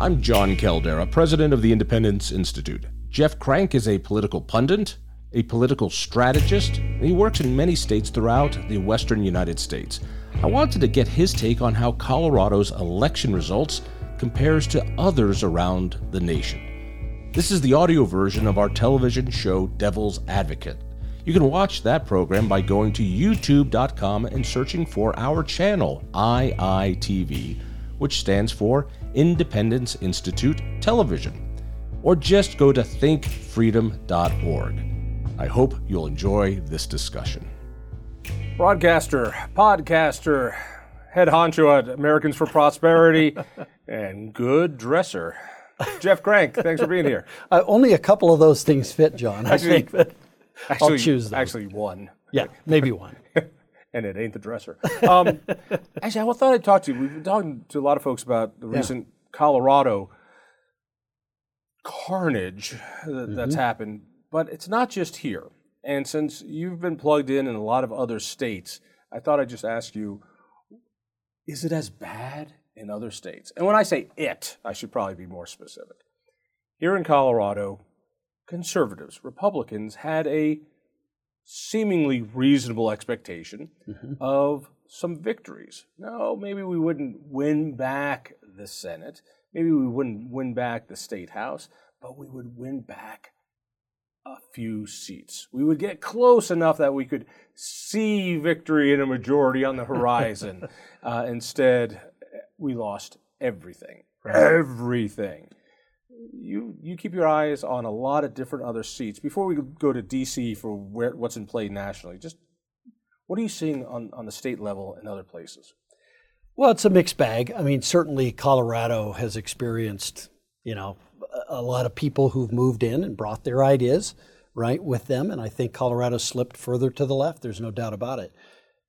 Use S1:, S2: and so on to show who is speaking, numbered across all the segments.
S1: I'm Jon Caldara, president of the Independence Institute. Jeff Crank is a political pundit, a political strategist, and he works in many states throughout the western United States. I wanted to get his take on how Colorado's election results compares to others around the nation. This is the audio version of our television show Devil's Advocate. You can watch that program by going to youtube.com and searching for our channel, IITV, which stands for Independence Institute Television. Or just go to thinkfreedom.org. I hope you'll enjoy this discussion. Broadcaster, podcaster, head honcho at Americans for Prosperity, and good dresser. Jeff Crank, thanks for being here.
S2: Uh, only a couple of those things fit, John. I
S1: Actually-
S2: think that
S1: Actually,
S2: I'll choose those.
S1: Actually, one.
S2: yeah, maybe one.
S1: And it ain't the dresser. Um, actually, I thought I'd talk to you. We've been talking to a lot of folks about the recent Colorado carnage that, that's happened, but it's not just here. And since you've been plugged in in a lot of other states, I thought I'd just ask you: Is it as bad in other states? And when I say it, I should probably be more specific. Here in Colorado, conservatives, Republicans had a seemingly reasonable expectation of some victories. No, maybe we wouldn't win back the Senate, maybe we wouldn't win back the state house, but we would win back a few seats. We would get close enough that we could see victory in a majority on the horizon. uh, instead, we lost everything. Everything you you keep your eyes on a lot of different other seats before we go to DC for where what's in play nationally. Just what are you seeing on, on the state level and other places?
S2: Well, it's a mixed bag. I mean, certainly Colorado has experienced, you know, a a lot of people who've moved in and brought their ideas, right, with them. And I think Colorado slipped further to the left. There's no doubt about it.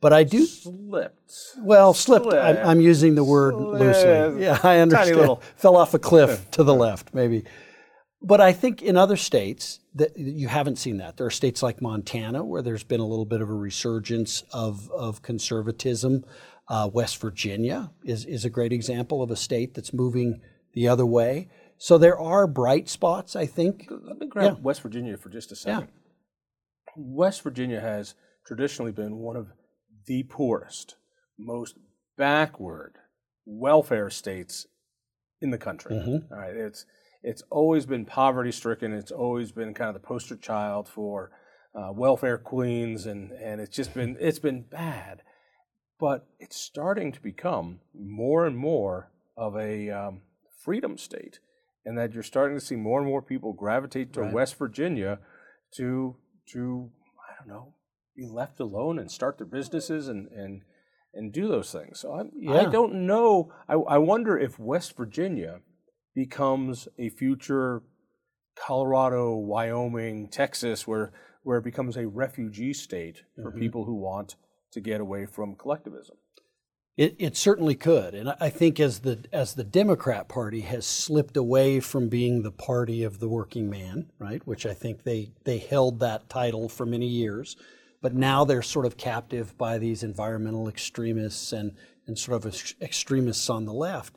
S2: But I do,
S1: Slipped.
S2: well, slipped. I'm,
S1: Slipped.
S2: I'm using the word loosely. Yeah, I understand.
S1: little-
S2: Fell off a cliff to the left, maybe. But I think in other states that you haven't seen that. There are states like Montana where there's been a little bit of a resurgence of, of conservatism. Uh, West Virginia is, is a great example of a state that's moving the other way. So there are bright spots, I think.
S1: Let me grab West Virginia for just a second. Yeah. West Virginia has traditionally been one of the poorest, most backward welfare states in the country. All right, it's it's always been poverty stricken. It's always been kind of the poster child for uh, welfare queens, and and it's just been it's been bad. But it's starting to become more and more of a um, freedom state, and that you're starting to see more and more people gravitate to West Virginia to to I don't know be left alone and start their businesses and and and do those things. So I'm, I don't know. I, I wonder if West Virginia becomes a future Colorado, Wyoming, Texas, where where it becomes a refugee state for mm-hmm. people who want to get away from collectivism.
S2: It, it certainly could, and I- I think as the as the Democrat Party has slipped away from being the party of the working man, right, which I think they they held that title for many years, but now they're sort of captive by these environmental extremists and and sort of ex- extremists on the left.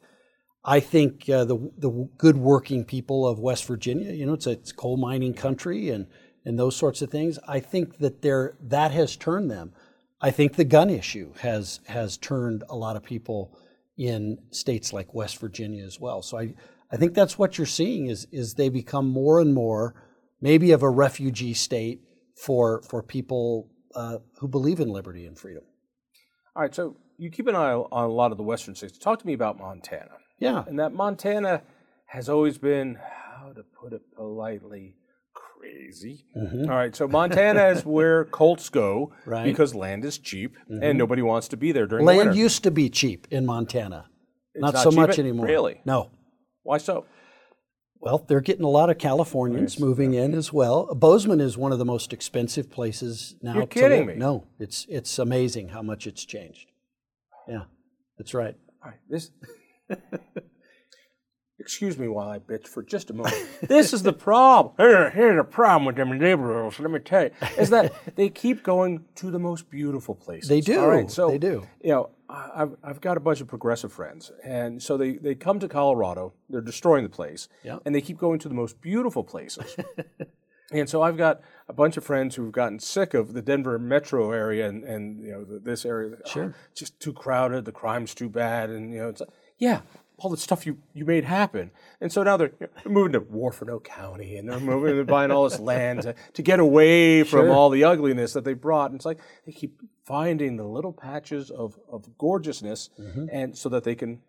S2: I think uh, the the good working people of West Virginia, you know, it's a it's coal mining country and and those sorts of things. I think that they're that has turned them. I think the gun issue has has turned a lot of people in states like West Virginia as well. So I I think that's what you're seeing is is they become more and more maybe of a refugee state for for people uh, who believe in liberty and freedom.
S1: All right, so you keep an eye on a lot of the western states. Talk to me about Montana.
S2: Yeah.
S1: And that Montana has always been, how to put it politely, crazy. All right, so Montana is where Colts go
S2: Right.
S1: because land is cheap and nobody wants to be there during the
S2: Land used to be cheap in Montana. not,
S1: not
S2: so much anymore.
S1: really?
S2: No.
S1: Why so?
S2: Well, they're getting a lot of Californians moving in as well. Bozeman is one of the most expensive places now.
S1: You're
S2: to
S1: kidding
S2: live.
S1: me.
S2: No, it's it's amazing how much it's changed. Yeah, that's right.
S1: All right, this. Excuse me while I bitch for just a moment. this is the problem. Here, here's the problem with them liberals. Let me tell you, is that they keep going to the most beautiful places.
S2: They do.
S1: All right, so
S2: They do.
S1: You know, I- I've I've got a bunch of progressive friends, and so they they come to Colorado. They're destroying the place,
S2: Yeah.
S1: and they keep going to the most beautiful places. And so I've got a bunch of friends who've gotten sick of the Denver metro area and, and you know the, this area. Sure, it's just too crowded. The crime's too bad, and you know it's like, yeah, all the stuff you, you made happen. And so now they're, you know, they're moving to Warford County, and they're moving, they're buying all this land to, to get away from
S2: Sure.
S1: all the ugliness that they brought. And it's like they keep finding the little patches of, of gorgeousness, mm-hmm. and so that they can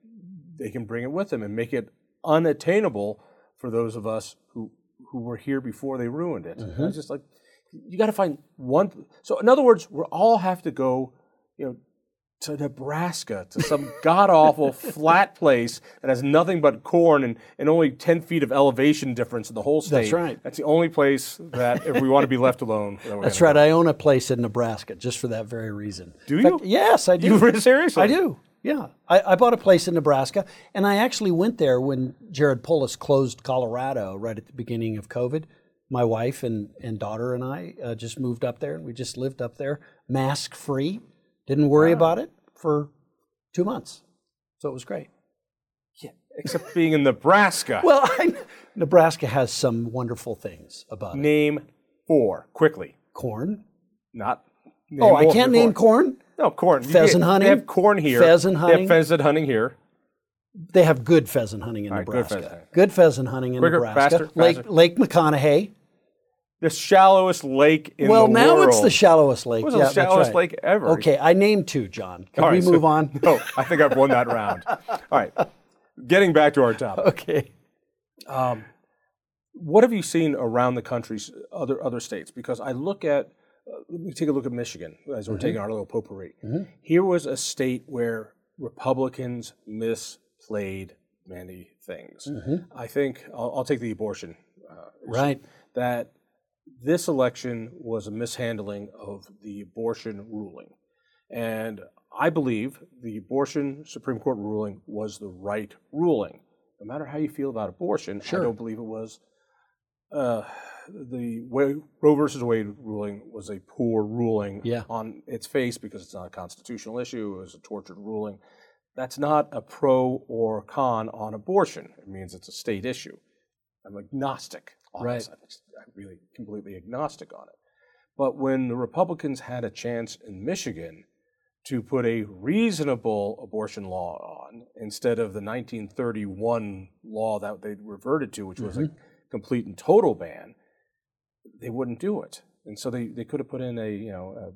S1: they can bring it with them and make it unattainable for those of us who who were here before they ruined it. And mm-hmm. I just like you got to find one. So in other words, we all have to go, you know, to Nebraska to some god awful flat place that has nothing but corn and, and only ten feet of elevation difference in the whole state.
S2: That's right.
S1: That's the only place that if we want to be left alone. that
S2: That's right. I own a place in Nebraska just for that very reason.
S1: Do
S2: fact,
S1: you?
S2: yes, I do.
S1: You seriously?
S2: I do. Yeah. I, I bought a place in Nebraska, and I actually went there when Jared Polis closed Colorado right at the beginning of COVID. My wife and, and daughter and I uh, just moved up there, and we just lived up there mask free. Didn't worry about it for two months. So it was great.
S1: Yeah, except being in Nebraska.
S2: Well, I, Nebraska has some wonderful things about it.
S1: Name four quickly.
S2: Corn.
S1: Not.
S2: Oh, I can't name corn.
S1: No, corn.
S2: Pheasant hunting?
S1: They have corn here.
S2: Pheasant hunting.
S1: They have pheasant hunting here.
S2: They have good pheasant hunting in
S1: right, good
S2: Nebraska.
S1: pheasant.
S2: Good pheasant hunting in
S1: Quicker,
S2: Nebraska.
S1: faster,
S2: Lake. Lake McConaughy.
S1: The shallowest lake in
S2: well,
S1: the world.
S2: Well, now it's the shallowest lake.
S1: It was
S2: yeah,
S1: the shallowest
S2: right.
S1: lake ever.
S2: Okay, I named two, John. Can
S1: All
S2: we
S1: right, so-
S2: move on?
S1: No, I think I've won that round. All right. Getting back to our topic.
S2: Okay.
S1: What have you seen around the country's other other states? Because I look at, uh, let me take a look at Michigan as
S2: Mm-hmm.
S1: we're taking our little potpourri. Here was a state where Republicans misplayed many things.
S2: Mm-hmm.
S1: I think I'll, I'll take the abortion uh,
S2: Right.
S1: that this election was a mishandling of the abortion ruling. And I believe the abortion Supreme Court ruling was the right ruling. No matter how you feel about abortion, I don't believe it was. Uh, the Roe versus Wade ruling was a poor ruling
S2: Yeah.
S1: on its face because it's not a constitutional issue. It was a tortured ruling. That's not a pro or con on abortion. It means it's a state issue. I'm agnostic on
S2: Right.
S1: this. I'm I'm really completely agnostic on it. But when the Republicans had a chance in Michigan to put a reasonable abortion law on instead of the 1931 law that they reverted to, which was
S2: Mm-hmm.
S1: a complete and total ban, they wouldn't do it. And so they, they could have put in a you know a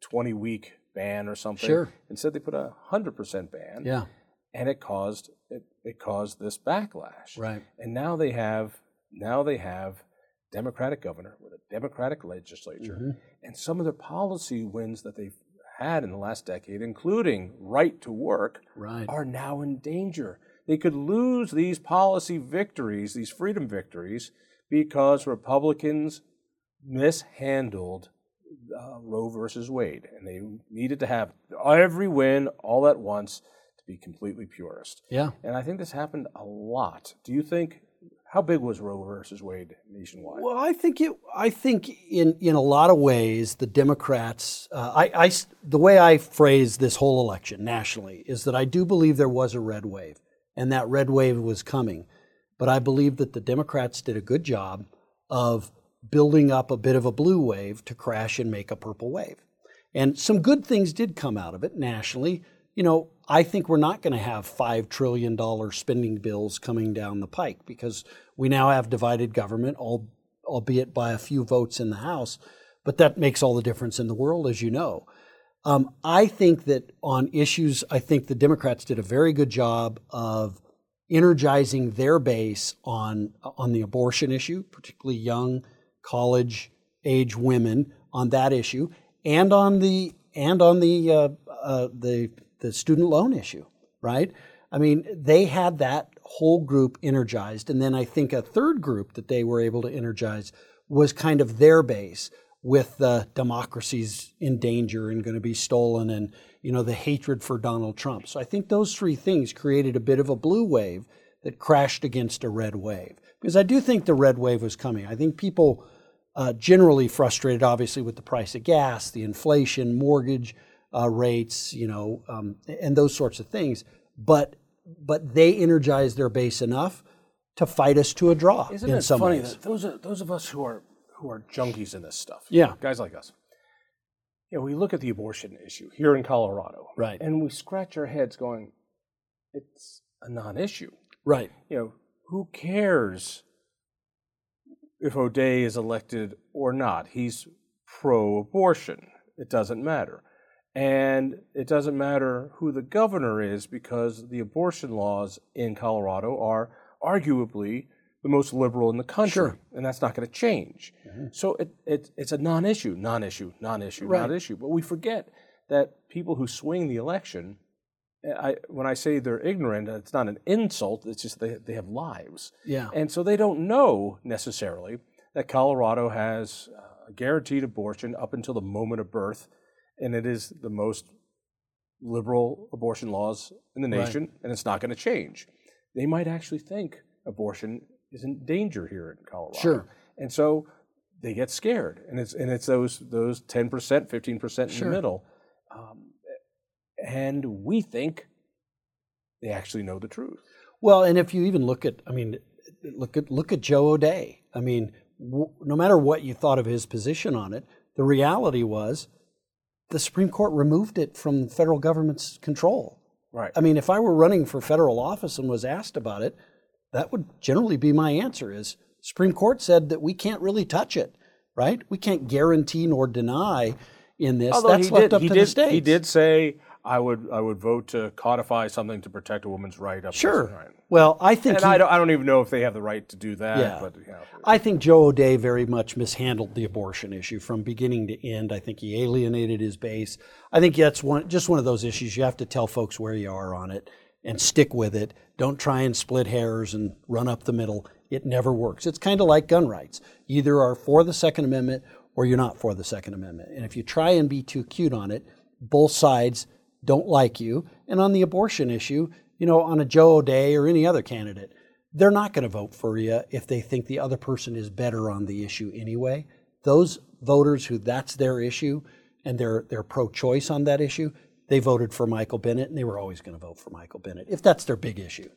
S1: 20 week ban or something.
S2: Sure.
S1: Instead, they put a 100% ban
S2: Yeah.
S1: and it caused it, it caused this backlash.
S2: Right.
S1: And now they have now they have Democratic governor with a Democratic legislature,
S2: Mm-hmm.
S1: and some of the policy wins that they've had in the last decade, including right to work,
S2: Right.
S1: are now in danger. They could lose these policy victories, these freedom victories, because Republicans mishandled uh, Roe versus Wade, and they needed to have every win all at once to be completely purist.
S2: Yeah.
S1: And I think this happened a lot. Do you think how big was Roe versus Wade nationwide?
S2: Well, I think it. I think in in a lot of ways, the Democrats. Uh, I, I the way I phrase this whole election nationally is that I do believe there was a red wave, and that red wave was coming. But I believe that the Democrats did a good job of building up a bit of a blue wave to crash and make a purple wave. And some good things did come out of it nationally. You know, I think we're not going to have $5 trillion spending bills coming down the pike because we now have divided government, albeit by a few votes in the House. But that makes all the difference in the world, as you know. Um, I think that on issues, I think the Democrats did a very good job of energizing their base on on the abortion issue, particularly young college age women on that issue, and on the and on the uh, uh, the the student loan issue, right? I mean, they had that whole group energized, and then I think a third group that they were able to energize was kind of their base with the democracies in danger and going to be stolen and you know the hatred for Donald Trump. So I think those three things created a bit of a blue wave that crashed against a red wave. Because I do think the red wave was coming. I think people uh, generally frustrated, obviously, with the price of gas, the inflation, mortgage uh, rates, you know, um, and those sorts of things. But but they energize their base enough to fight us to a draw.
S1: Isn't it funny
S2: ways.
S1: that those are those of us who are who are junkies in this stuff?
S2: Yeah.
S1: guys like us. You know, we look at the abortion issue here in Colorado,
S2: Right.
S1: and we scratch our heads, going, "It's a non-issue."
S2: Right.
S1: You know, who cares if O'Dea is elected or not? He's pro-abortion. It doesn't matter. And it doesn't matter who the governor is because the abortion laws in Colorado are arguably the most liberal in the country.
S2: Sure.
S1: And that's not going to change. Mm-hmm. So it, it, it's a non issue, non issue, non issue,
S2: Right.
S1: non issue. But we forget that people who swing the election, eh, I, when I say they're ignorant, it's not an insult, it's just they, they have lives.
S2: Yeah.
S1: And so they don't know necessarily that Colorado has a guaranteed abortion up until the moment of birth, and it is the most liberal abortion laws in the
S2: Right.
S1: nation, and it's not going to change. They might actually think abortion is in danger here in Colorado.
S2: Sure.
S1: And so they get scared, and it's and it's those those ten percent, fifteen percent in
S2: Sure.
S1: the middle, um, and we think they actually know the truth.
S2: Well, and if you even look at, I mean, look at look at Joe O'Dea. I mean, w- no matter what you thought of his position on it, the reality was the Supreme Court removed it from the federal government's control.
S1: Right.
S2: I mean, if I were running for federal office and was asked about it, that would generally be my answer is Supreme Court said that we can't really touch it, right? We can't guarantee nor deny in this.
S1: Although
S2: That's left
S1: did,
S2: up to
S1: did,
S2: the states.
S1: He did say I would I would vote to codify something to protect a woman's right up.
S2: Sure.
S1: Right.
S2: Well, I think
S1: And
S2: he-
S1: I don't I don't even know if they have the right to do that.
S2: Yeah.
S1: But you know,
S2: I think Joe O'Dea very much mishandled the abortion issue from beginning to end. I think he alienated his base. I think that's one just one of those issues you have to tell folks where you are on it and stick with it. Don't try and split hairs and run up the middle. It never works. It's kind of like gun rights. You either are for the Second Amendment or you're not for the Second Amendment. And if you try and be too cute on it, both sides don't like you. And on the abortion issue, you know, on a Joe O'Dea or any other candidate, they're not going to vote for you if they think the other person is better on the issue anyway. Those voters who that's their issue and they're they're pro-choice on that issue, they voted for Michael Bennet and they were always going to vote for Michael Bennet if that's their big issue.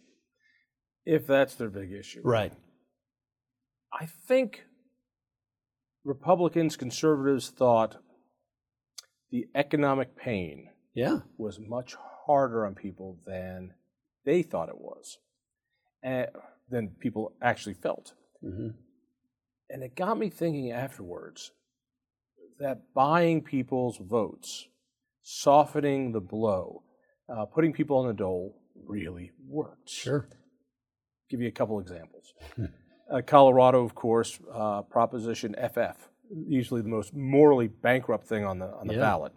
S1: if that's their big issue,
S2: Right.
S1: I think Republicans, conservatives thought the economic pain
S2: Yeah.
S1: was much harder on people than they thought it was, and than people actually felt.
S2: hmm
S1: And it got me thinking afterwards that buying people's votes, softening the blow, uh, putting people on the dole really worked.
S2: Sure.
S1: Give you a couple examples. uh, Colorado, of course, uh, Proposition FF, usually the most morally bankrupt thing on the on the
S2: Yeah.
S1: ballot,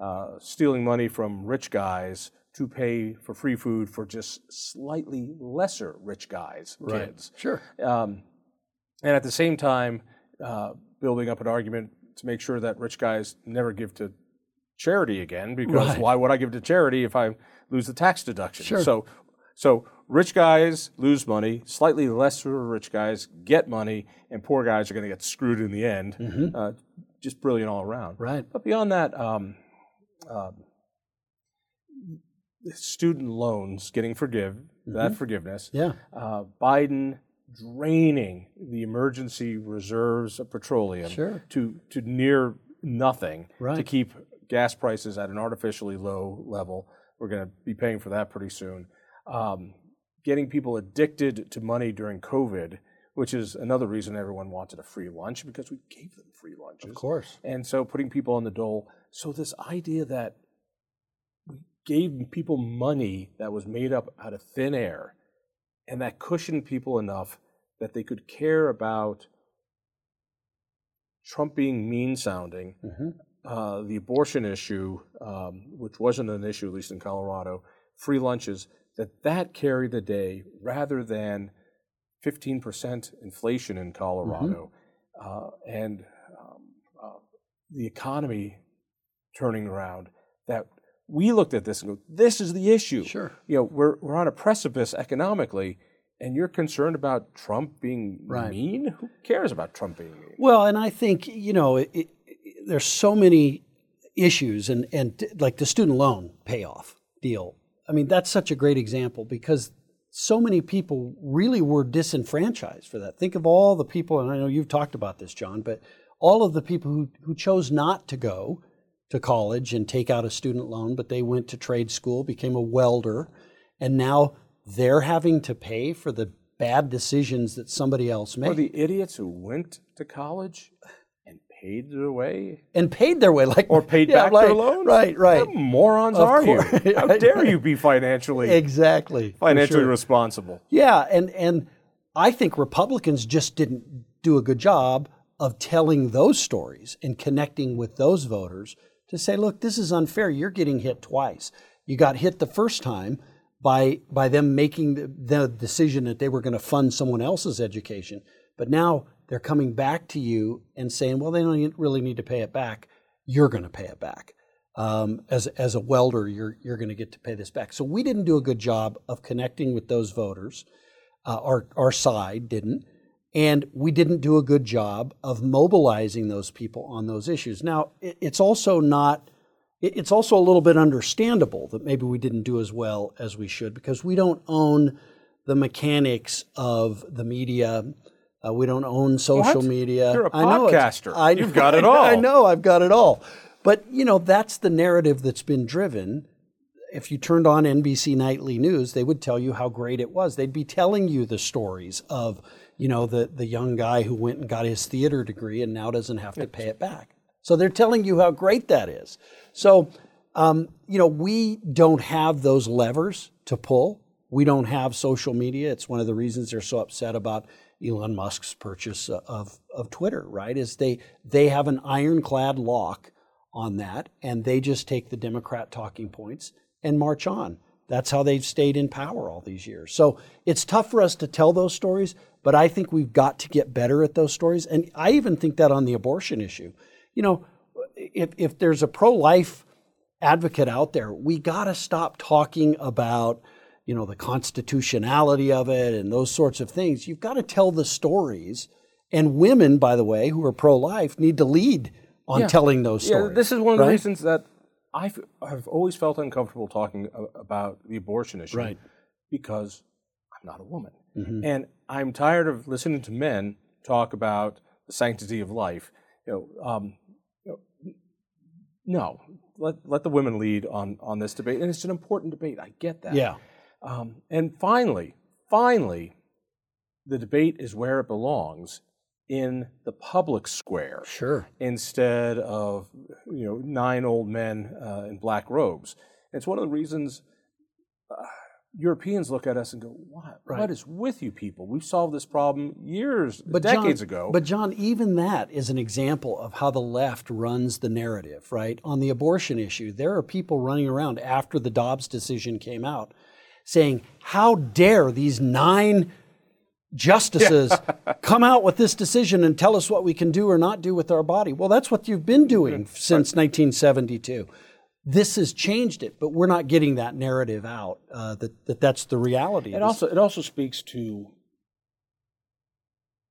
S1: uh, stealing money from rich guys to pay for free food for just slightly lesser rich guys' kids.
S2: Sure.
S1: Um, and at the same time, uh, building up an argument to make sure that rich guys never give to charity again, because
S2: Right.
S1: why would I give to charity if I lose the tax deduction?
S2: Sure.
S1: So, so rich guys lose money, slightly lesser rich guys get money, and poor guys are going to get screwed in the end.
S2: Mm-hmm.
S1: Uh, just brilliant all around.
S2: Right.
S1: But beyond that, um, um, student loans getting forgive that forgiveness
S2: Yeah.
S1: uh, Biden draining the emergency reserves of petroleum
S2: Sure.
S1: to, to near nothing to keep gas prices at an artificially low level. We're going to be paying for that pretty soon. Um, getting people addicted to money during COVID, which is another reason everyone wanted a free lunch because we gave them free lunches.
S2: Of course.
S1: And so putting people on the dole. So this idea that we gave people money that was made up out of thin air and that cushioned people enough that they could care about Trump being mean sounding,
S2: hmm
S1: uh, the abortion issue, um, which wasn't an issue, at least in Colorado, free lunches, that that carried the day rather than 15% inflation in Colorado. Uh, and um, uh, the economy turning around. That we looked at this and go, this is the issue.
S2: Sure.
S1: You know, we're, we're on a precipice economically, and you're concerned about Trump being
S2: Right.
S1: mean? Who cares about Trump being mean?
S2: Well, and I think you know it, it, there's so many issues, and and like the student loan payoff deal. I mean, that's such a great example because so many people really were disenfranchised for that. Think of all the people, and I know you've talked about this, John, but all of the people who who chose not to go to college and take out a student loan, but they went to trade school, became a welder, and now they're having to pay for the bad decisions that somebody else made.
S1: Or the idiots who went to college and paid their way
S2: and paid their way, like
S1: or paid
S2: Yeah,
S1: back
S2: right,
S1: their loans?
S2: Right, right.
S1: What morons
S2: Of
S1: are
S2: course.
S1: you? How dare you be financially
S2: Exactly.
S1: financially
S2: sure.
S1: responsible?
S2: Yeah, and and I think Republicans just didn't do a good job of telling those stories and connecting with those voters to say, look, this is unfair. You're getting hit twice. You got hit the first time by by them making the, the decision that they were going to fund someone else's education, but now they're coming back to you and saying, well, they don't really need to pay it back. You're going to pay it back. Um, as as a welder, you're you're going to get to pay this back. So we didn't do a good job of connecting with those voters uh, our our side didn't, and we didn't do a good job of mobilizing those people on those issues. Now, it's also not, it's also a little bit understandable that maybe we didn't do as well as we should because we don't own the mechanics of the media. Uh, we don't own social
S1: What?
S2: media.
S1: You're a
S2: I know
S1: podcaster.
S2: I,
S1: You've got it all.
S2: I know I've got it all. But you know that's the narrative that's been driven if you turned on NBC Nightly News, they would tell you how great it was. They'd be telling you the stories of, you know, the, the young guy who went and got his theater degree and now doesn't have to pay it back. So they're telling you how great that is. So, um, you know, we don't have those levers to pull. We don't have social media. It's one of the reasons they're so upset about Elon Musk's purchase of, of Twitter, right? Is they they have an ironclad lock on that, and they just take the Democrat talking points and march on. That's how they've stayed in power all these years. So it's tough for us to tell those stories, but I think we've got to get better at those stories. And I even think that on the abortion issue. You know, if, if there's a pro life advocate out there, we got to stop talking about, you know, the constitutionality of it and those sorts of things. You've got to tell the stories. And women, by the way, who are pro life, need to lead on telling those stories.
S1: Yeah, this is one of the reasons that I've, I've always felt uncomfortable talking about the abortion issue.
S2: Right.
S1: Because I'm not a woman.
S2: Mm-hmm.
S1: And I'm tired of listening to men talk about the sanctity of life. You know, um, you know, no, let, let the women lead on, on this debate. And it's an important debate. I get that.
S2: Yeah.
S1: Um, and finally, finally, the debate is where it belongs in the public square
S2: Sure.
S1: instead of you know nine old men uh, in black robes. It's one of the reasons uh, Europeans look at us and go, "What?
S2: Right.
S1: What is with you people? We've solved this problem years,
S2: But
S1: decades
S2: John,
S1: ago."
S2: But John, even that is an example of how the left runs the narrative, right? On the abortion issue, there are people running around after the Dobbs decision came out saying, "How dare these nine justices come out with this decision and tell us what we can do or not do with our body?" Well, that's what you've been doing since 1972. This has changed it, but we're not getting that narrative out uh, that, that that's the reality.
S1: it also it also speaks to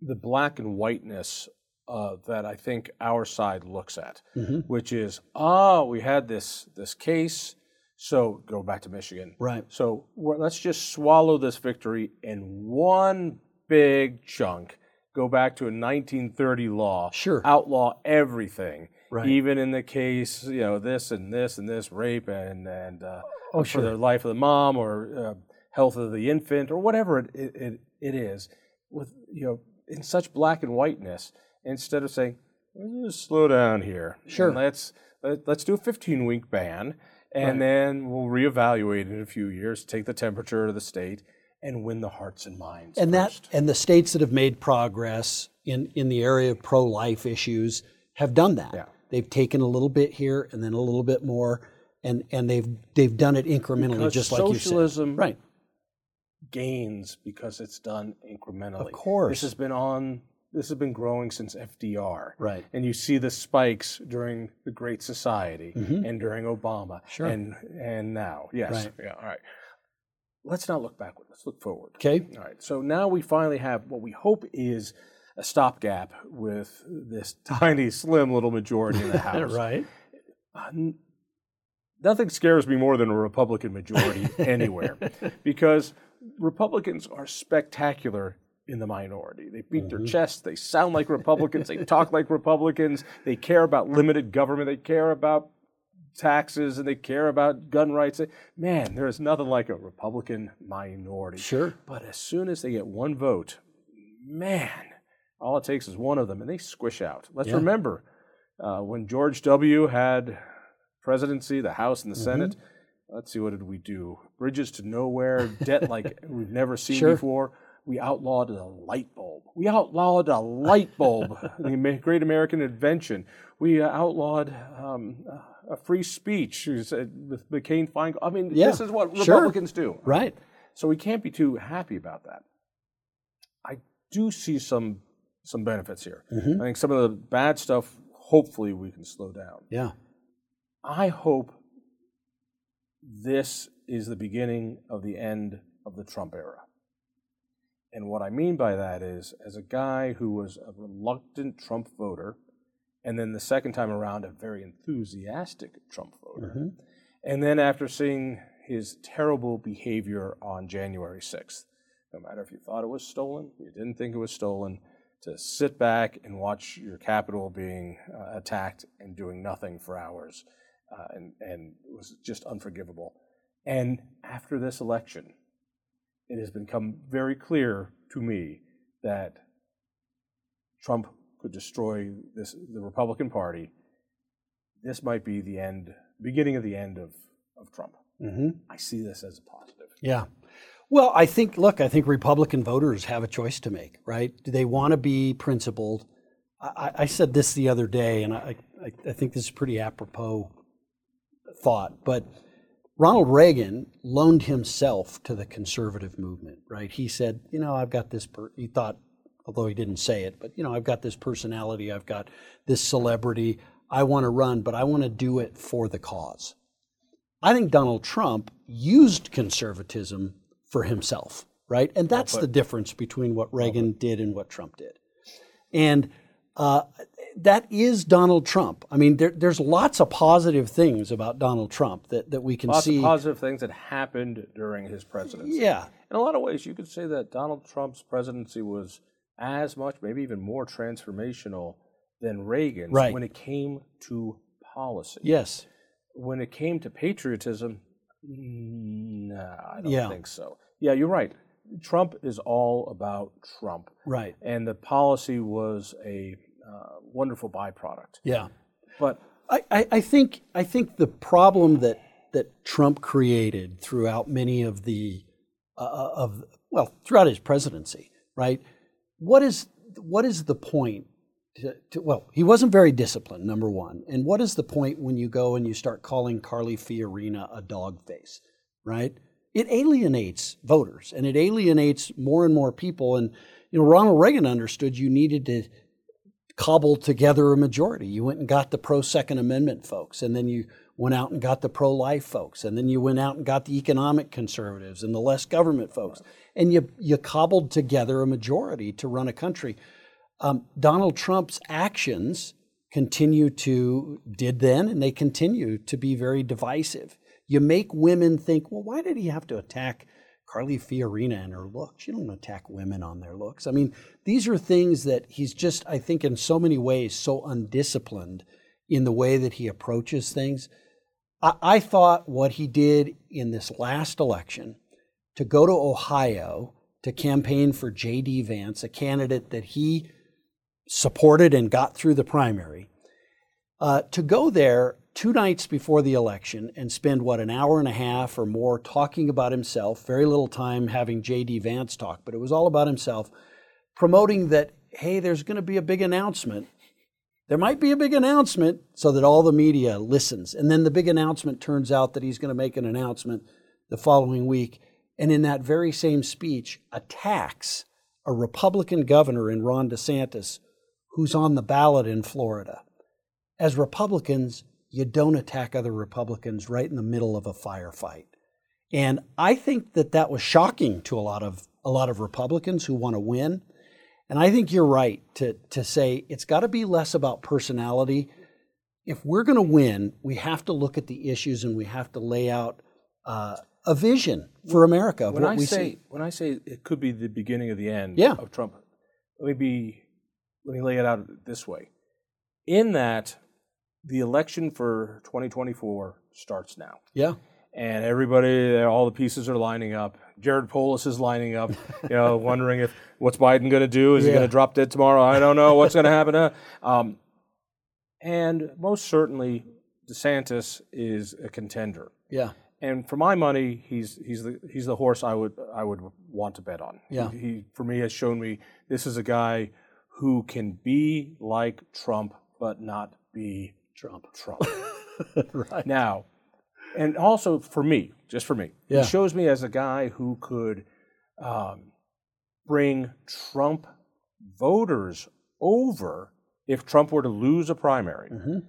S1: the black and whiteness uh, that I think our side looks at,
S2: Mm-hmm.
S1: which is, oh, we had this this case, so go back to Michigan,
S2: Right.
S1: So let's just swallow this victory in one big chunk. Go back to a 1930 law,
S2: Sure.
S1: outlaw everything,
S2: Right.
S1: even in the case, you know, this and this and this rape and and uh,
S2: Oh,
S1: for the life of the mom or uh, health of the infant or whatever it, it, it, is, with you know, in such black and whiteness, instead of saying, let's slow down here,
S2: Sure.
S1: and let's let, let's do a 15 week ban, and then we'll reevaluate in a few years, take the temperature of the state, and win the hearts and minds.
S2: and
S1: first.
S2: that and the states that have made progress in in the area of pro life issues have done that.
S1: Yeah.
S2: They've taken a little bit here and then a little bit more, and and they've they've done it incrementally,
S1: Because
S2: just like you said.
S1: socialism
S2: Right.
S1: gains because it's done incrementally.
S2: Of course.
S1: this has been on. This has been growing since FDR.
S2: Right.
S1: And you see the spikes during the Great Society and during Obama.
S2: Mm-hmm. Sure.
S1: And and now, yes.
S2: Right.
S1: Yeah. All right. let's not look backward. Let's look forward.
S2: Okay.
S1: All right. So now we finally have what we hope is a stopgap with this tiny, slim little majority in the House.
S2: right.
S1: Uh, n- nothing scares me more than a Republican majority anywhere because Republicans are spectacular in the minority. They beat their chests, they sound like Republicans, they talk like Republicans, they care about limited government, they care about taxes, and they care about gun rights. Man, there is nothing like a Republican minority.
S2: Sure.
S1: But as soon as they get one vote, man, all it takes is one of them, and they squish out. Let's
S2: Yeah.
S1: remember uh, when George W. had presidency, the House and the
S2: Mm-hmm.
S1: Senate. Let's see, what did we do? Bridges to nowhere, debt like we've never seen
S2: Sure.
S1: before. We outlawed a light bulb. We outlawed a light bulb, the great American invention. We outlawed um, a free speech with McCain Feingold. I mean,
S2: Yeah,
S1: this is what
S2: sure.
S1: Republicans do.
S2: Right.
S1: So we can't be too happy about that. I do see some some benefits here.
S2: Mm-hmm.
S1: I think some of the bad stuff, hopefully, we can slow down.
S2: Yeah.
S1: I hope this is the beginning of the end of the Trump era. And what I mean by that is, as a guy who was a reluctant Trump voter, and then the second time around, a very enthusiastic Trump voter, and then after seeing his terrible behavior on January 6th, no matter if you thought it was stolen, you didn't think it was stolen, to sit back and watch your capital being uh, attacked and doing nothing for hours, uh, and, and it was just unforgivable. And after this election, it has become very clear to me that Trump could destroy this the Republican Party. This might be the end, beginning of the end of, of Trump.
S2: Mm-hmm.
S1: I see this as a positive.
S2: Yeah. Well, I think, look, I think Republican voters have a choice to make, right? Do they want to be principled? I, I- said this the other day, and I, I, I think this is pretty apropos thought, but Ronald Reagan loaned himself to the conservative movement, right? He said, you know, I've got this, per-, he thought, although he didn't say it, but, you know, I've got this personality, I've got this celebrity, I want to run, but I want to do it for the cause. I think Donald Trump used conservatism for himself, right? And that's the difference between what Reagan did and what Trump did. And uh, that is Donald Trump. I mean, there, there's lots of positive things about Donald Trump that, that we can
S1: Lots
S2: see.
S1: of positive things that happened during his presidency.
S2: yeah,
S1: In a lot of ways, you could say that Donald Trump's presidency was as much, maybe even more transformational than Reagan's
S2: Right.
S1: when it came to policy.
S2: yes,
S1: When it came to patriotism, no, I don't
S2: Yeah.
S1: think so. Yeah, you're right. Trump is all about Trump,
S2: right.
S1: and the policy was a uh, wonderful byproduct.
S2: Yeah.
S1: But
S2: I, I, I think I think the problem that that Trump created throughout many of the uh, of well throughout his presidency, right? What is what is the point? To, to, well, he wasn't very disciplined, number one. And what is the point when you go and you start calling Carly Fiorina a dog face, right? It alienates voters and it alienates more and more people. And you know, Ronald Reagan understood you needed to cobble together a majority. You went and got the pro Second Amendment folks, and then you went out and got the pro life folks, and then you went out and got the economic conservatives and the less government folks, and you you cobbled together a majority to run a country. Um, Donald Trump's actions continue to did then, and they continue to be very divisive. You make women think, well, why did he have to attack? Carly Fiorina and her looks. You don't attack women on their looks. I mean, these are things that he's just, I think, in so many ways, so undisciplined in the way that he approaches things. I, I thought what he did in this last election to go to Ohio to campaign for J.D. Vance, a candidate that he supported and got through the primary, uh, to go there two nights before the election and spend what an hour and a half or more talking about himself very little time having jd vance talk but it was all about himself promoting that hey there's going to be a big announcement. There might be a big announcement so that all the media listens. And then the big announcement turns out that he's going to make an announcement the following week. And in that very same speech attacks a republican governor in ron desantis who's on the ballot in florida as republicans you don't attack other Republicans right in the middle of a firefight. And I think that that was shocking to a lot of a lot of Republicans who want to win. And I think you're right to to say it's got to be less about personality. If we're going to win, we have to look at the issues and we have to lay out uh, a vision for America
S1: when
S2: what
S1: I
S2: we
S1: say
S2: see.
S1: when I say it could be the beginning of the end
S2: Yeah.
S1: of Trump, let me be let me lay it out this way. In that the election for 2024 starts now.
S2: Yeah,
S1: and everybody, all the pieces are lining up. Jared Polis is lining up, you know, wondering if what's Biden going to do? Is he going to drop dead tomorrow? I don't know. What's going to happen? Um, and most certainly, DeSantis is a contender.
S2: yeah,
S1: And for my money, he's he's the he's the horse I would I would want to bet on.
S2: Yeah.
S1: He, he for me has shown me this is a guy who can be like Trump but not be
S2: Trump.
S1: Trump.
S2: right.
S1: Now, and also for me, just for me,
S2: Yeah.
S1: he shows me as a guy who could um, bring Trump voters over if Trump were to lose a primary.
S2: Mm-hmm.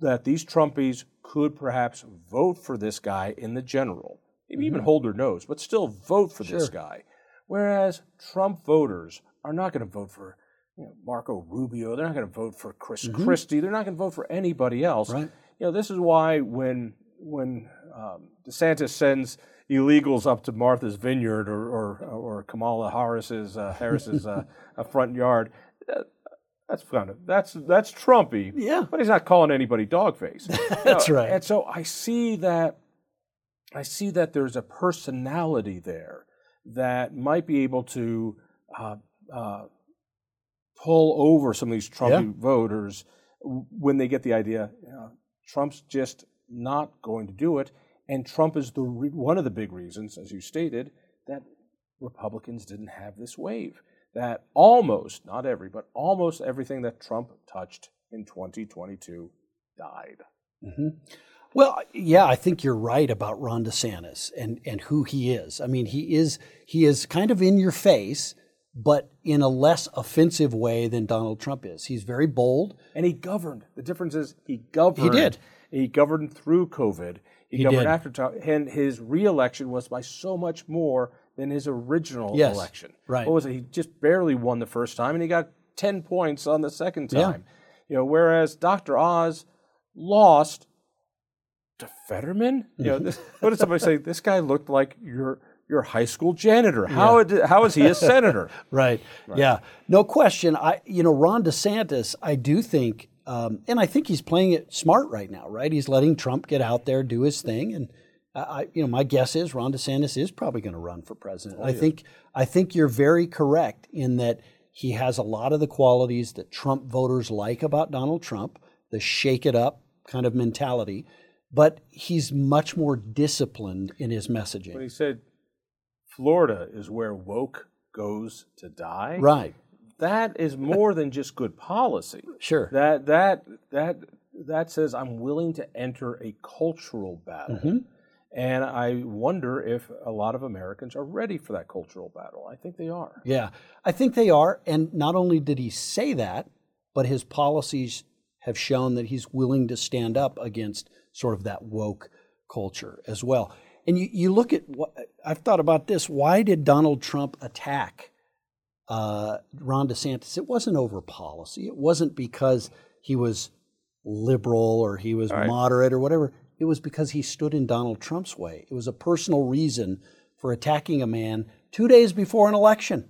S1: That these Trumpies could perhaps vote for this guy in the general, maybe even hold their nose, but still vote for this
S2: Mm-hmm.
S1: Guy. Whereas Trump voters are not going to vote for you know, Marco Rubio. They're not going to vote for Chris Christie. They're not going to vote for anybody else.
S2: Mm-hmm. Right.
S1: You know, this is why when when um, DeSantis sends illegals up to Martha's Vineyard or or, or Kamala Harris's uh, Harris's uh, uh, front yard, uh, that's kind of that's that's Trumpy.
S2: Yeah.
S1: but he's not calling anybody dogface.
S2: That's
S1: You know,
S2: right.
S1: And so I see that I see that there's a personality there that might be able to uh, uh, pull over some of these Trump
S2: Yeah.
S1: voters when they get the idea uh, Trump's just not going to do it, and Trump is the re- one of the big reasons, as you stated, that Republicans didn't have this wave. That almost, not every, but almost everything that Trump touched in 2022 died.
S2: Well, yeah, I think you're right about Ron DeSantis and, and who he is. I mean, he is he is kind of in your face, but in a less offensive way than Donald Trump is. He's very bold.
S1: And he governed. The difference is he governed.
S2: He did.
S1: He governed through COVID. He,
S2: He
S1: governed
S2: did.
S1: after, to- and his reelection was by so much more than his original
S2: Yes,
S1: election.
S2: right.
S1: What was it? He just barely won the first time, and he got ten points on the second
S2: Yeah.
S1: time. You know, whereas Dr. Oz lost to Fetterman. You know, this, what did somebody say? This guy looked like your your high school janitor. How did, how is he a senator?
S2: Right. Yeah. No question. I you know Ron DeSantis. I do think, um, and I think he's playing it smart right now. Right. He's letting Trump get out there do his thing, and I, I you know my guess is Ron DeSantis is probably going to run for president. I think I think you're very correct in that he has a lot of the qualities that Trump voters like about Donald Trump, the shake it up kind of mentality. But he's much more disciplined in his messaging.
S1: When he said Florida is where woke goes to die.
S2: Right.
S1: That is more than just good policy.
S2: Sure.
S1: That that that that says I'm willing to enter a cultural battle.
S2: Mm-hmm.
S1: And I wonder if a lot of Americans are ready for that cultural battle. I think they are.
S2: Yeah, I think they are. And not only did he say that, but his policies have shown that he's willing to stand up against sort of that woke culture as well. And you, you look at what I've thought about this. Why did Donald Trump attack uh, Ron DeSantis? It wasn't over policy. It wasn't because he was liberal or he was moderate or whatever. It was because he stood in Donald Trump's way. It was a personal reason for attacking a man two days before an election.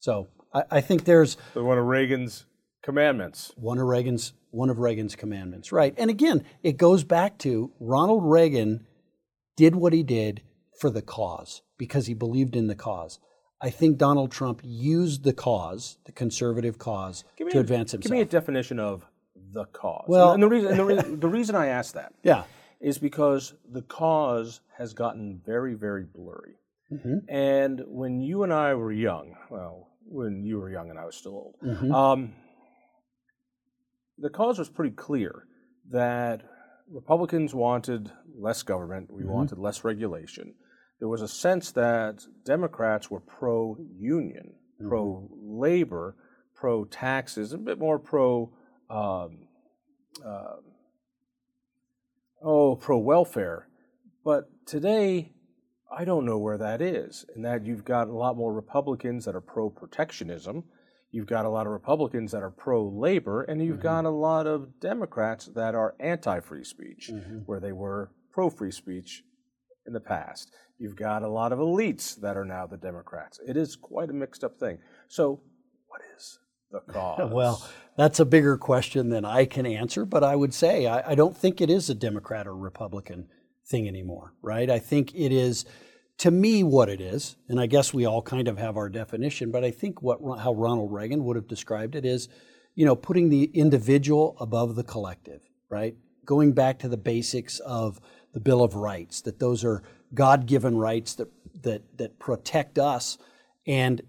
S2: So I, I think there's
S1: So one of Reagan's commandments.
S2: one of Reagan's one of Reagan's commandments, right? And again, it goes back to Ronald Reagan did what he did for the cause because he believed in the cause. I think Donald Trump used the cause, the conservative cause,
S1: Give me
S2: to
S1: a-
S2: advance himself.
S1: Give me a definition of the cause.
S2: Well-
S1: and the reason and the, re- the reason I ask that
S2: yeah,
S1: is because the cause has gotten very, very blurry.
S2: Mm-hmm.
S1: And when you and I were young, well, when you were young and I was still old,
S2: Mm-hmm.
S1: um, the cause was pretty clear that Republicans wanted less government, we
S2: Mm-hmm.
S1: wanted less regulation. There was a sense that Democrats were pro union,
S2: Mm-hmm.
S1: pro labor, pro taxes, a bit more pro. Um, uh, oh, pro welfare. But today, I don't know where that is. And that you've got a lot more Republicans that are pro protectionism. You've got a lot of Republicans that are pro labor, and you've mm-hmm. got a lot of Democrats that are anti free speech, mm-hmm. where they were pro free speech in the past. You've got a lot of elites that are now the Democrats. It is quite a mixed up thing. So, what is the cause?
S2: well, that's a bigger question than I can answer, but I would say I, I don't think it is a Democrat or Republican thing anymore, right? I think it is, to me, what it is, and I guess we all kind of have our definition, but I think what how Ronald Reagan would have described it is, you know, putting the individual above the collective, right? Going back to the basics of the Bill of Rights, that those are God-given rights that that that protect us, and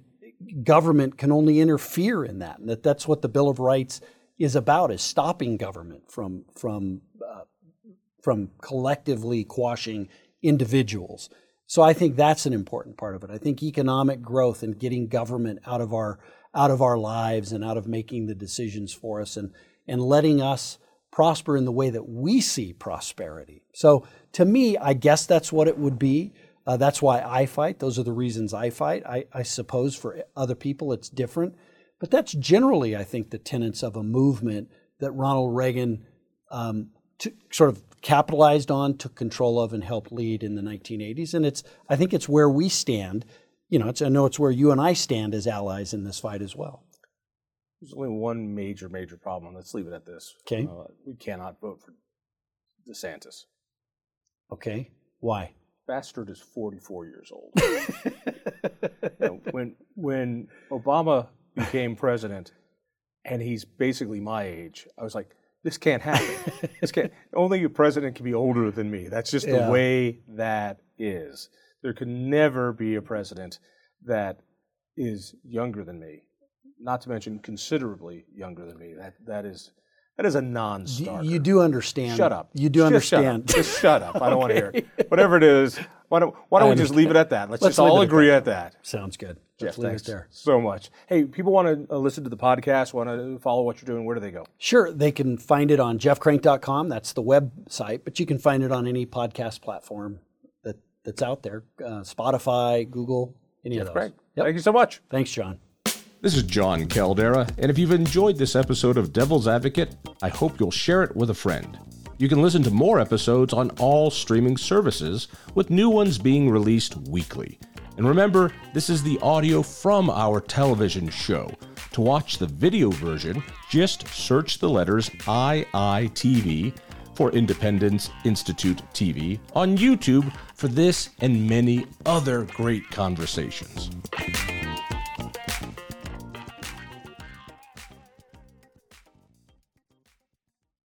S2: government can only interfere in that, and that that's what the Bill of Rights is about: is stopping government from from uh, from collectively quashing individuals. So I think that's an important part of it. I think economic growth and getting government out of our out of our lives and out of making the decisions for us and and letting us prosper in the way that we see prosperity. So to me, I guess that's what it would be. Uh, that's why I fight. Those are the reasons I fight. I, I suppose for other people it's different, but that's generally, I think, the tenets of a movement that Ronald Reagan um, sort of capitalized on, took control of, and helped lead in the 1980s. And it's, I think it's where we stand. You know, I know it's where you and I stand as allies in this fight as well.
S1: There's only one major, major problem. Let's leave it at this.
S2: Okay. Uh,
S1: we cannot vote for DeSantis.
S2: Okay. Why?
S1: Bastard is 44 years old. you know, when when Obama became president, and he's basically my age, I was like, this can't happen. this can't. Only a president can be older than me. That's just the yeah. way that is. There can never be a president that is younger than me. Not to mention considerably younger than me. That that is that is a non-starter.
S2: You do understand.
S1: Shut up.
S2: You do just understand.
S1: Shut just shut up. I don't okay. want to hear it. Whatever it is, why don't why don't we just leave it at that? Let's, Let's just all agree at that.
S2: Sounds good.
S1: Jeff, thanks there. so much. Hey, people want to uh, listen to the podcast, want to follow what you're doing. Where do they go?
S2: Sure, they can find it on jeffcrank.com. That's the website, but you can find it on any podcast platform that that's out there. Uh, Spotify, Google, any
S1: Jeff
S2: of those.
S1: Yep. Thank you so much.
S2: Thanks, Jon.
S3: This is Jon Caldara, and if you've enjoyed this episode of Devil's Advocate, I hope you'll share it with a friend. You can listen to more episodes on all streaming services, with new ones being released weekly. And remember, this is the audio from our television show. To watch the video version, just search the letters IITV for Independence Institute TV on YouTube for this and many other great conversations.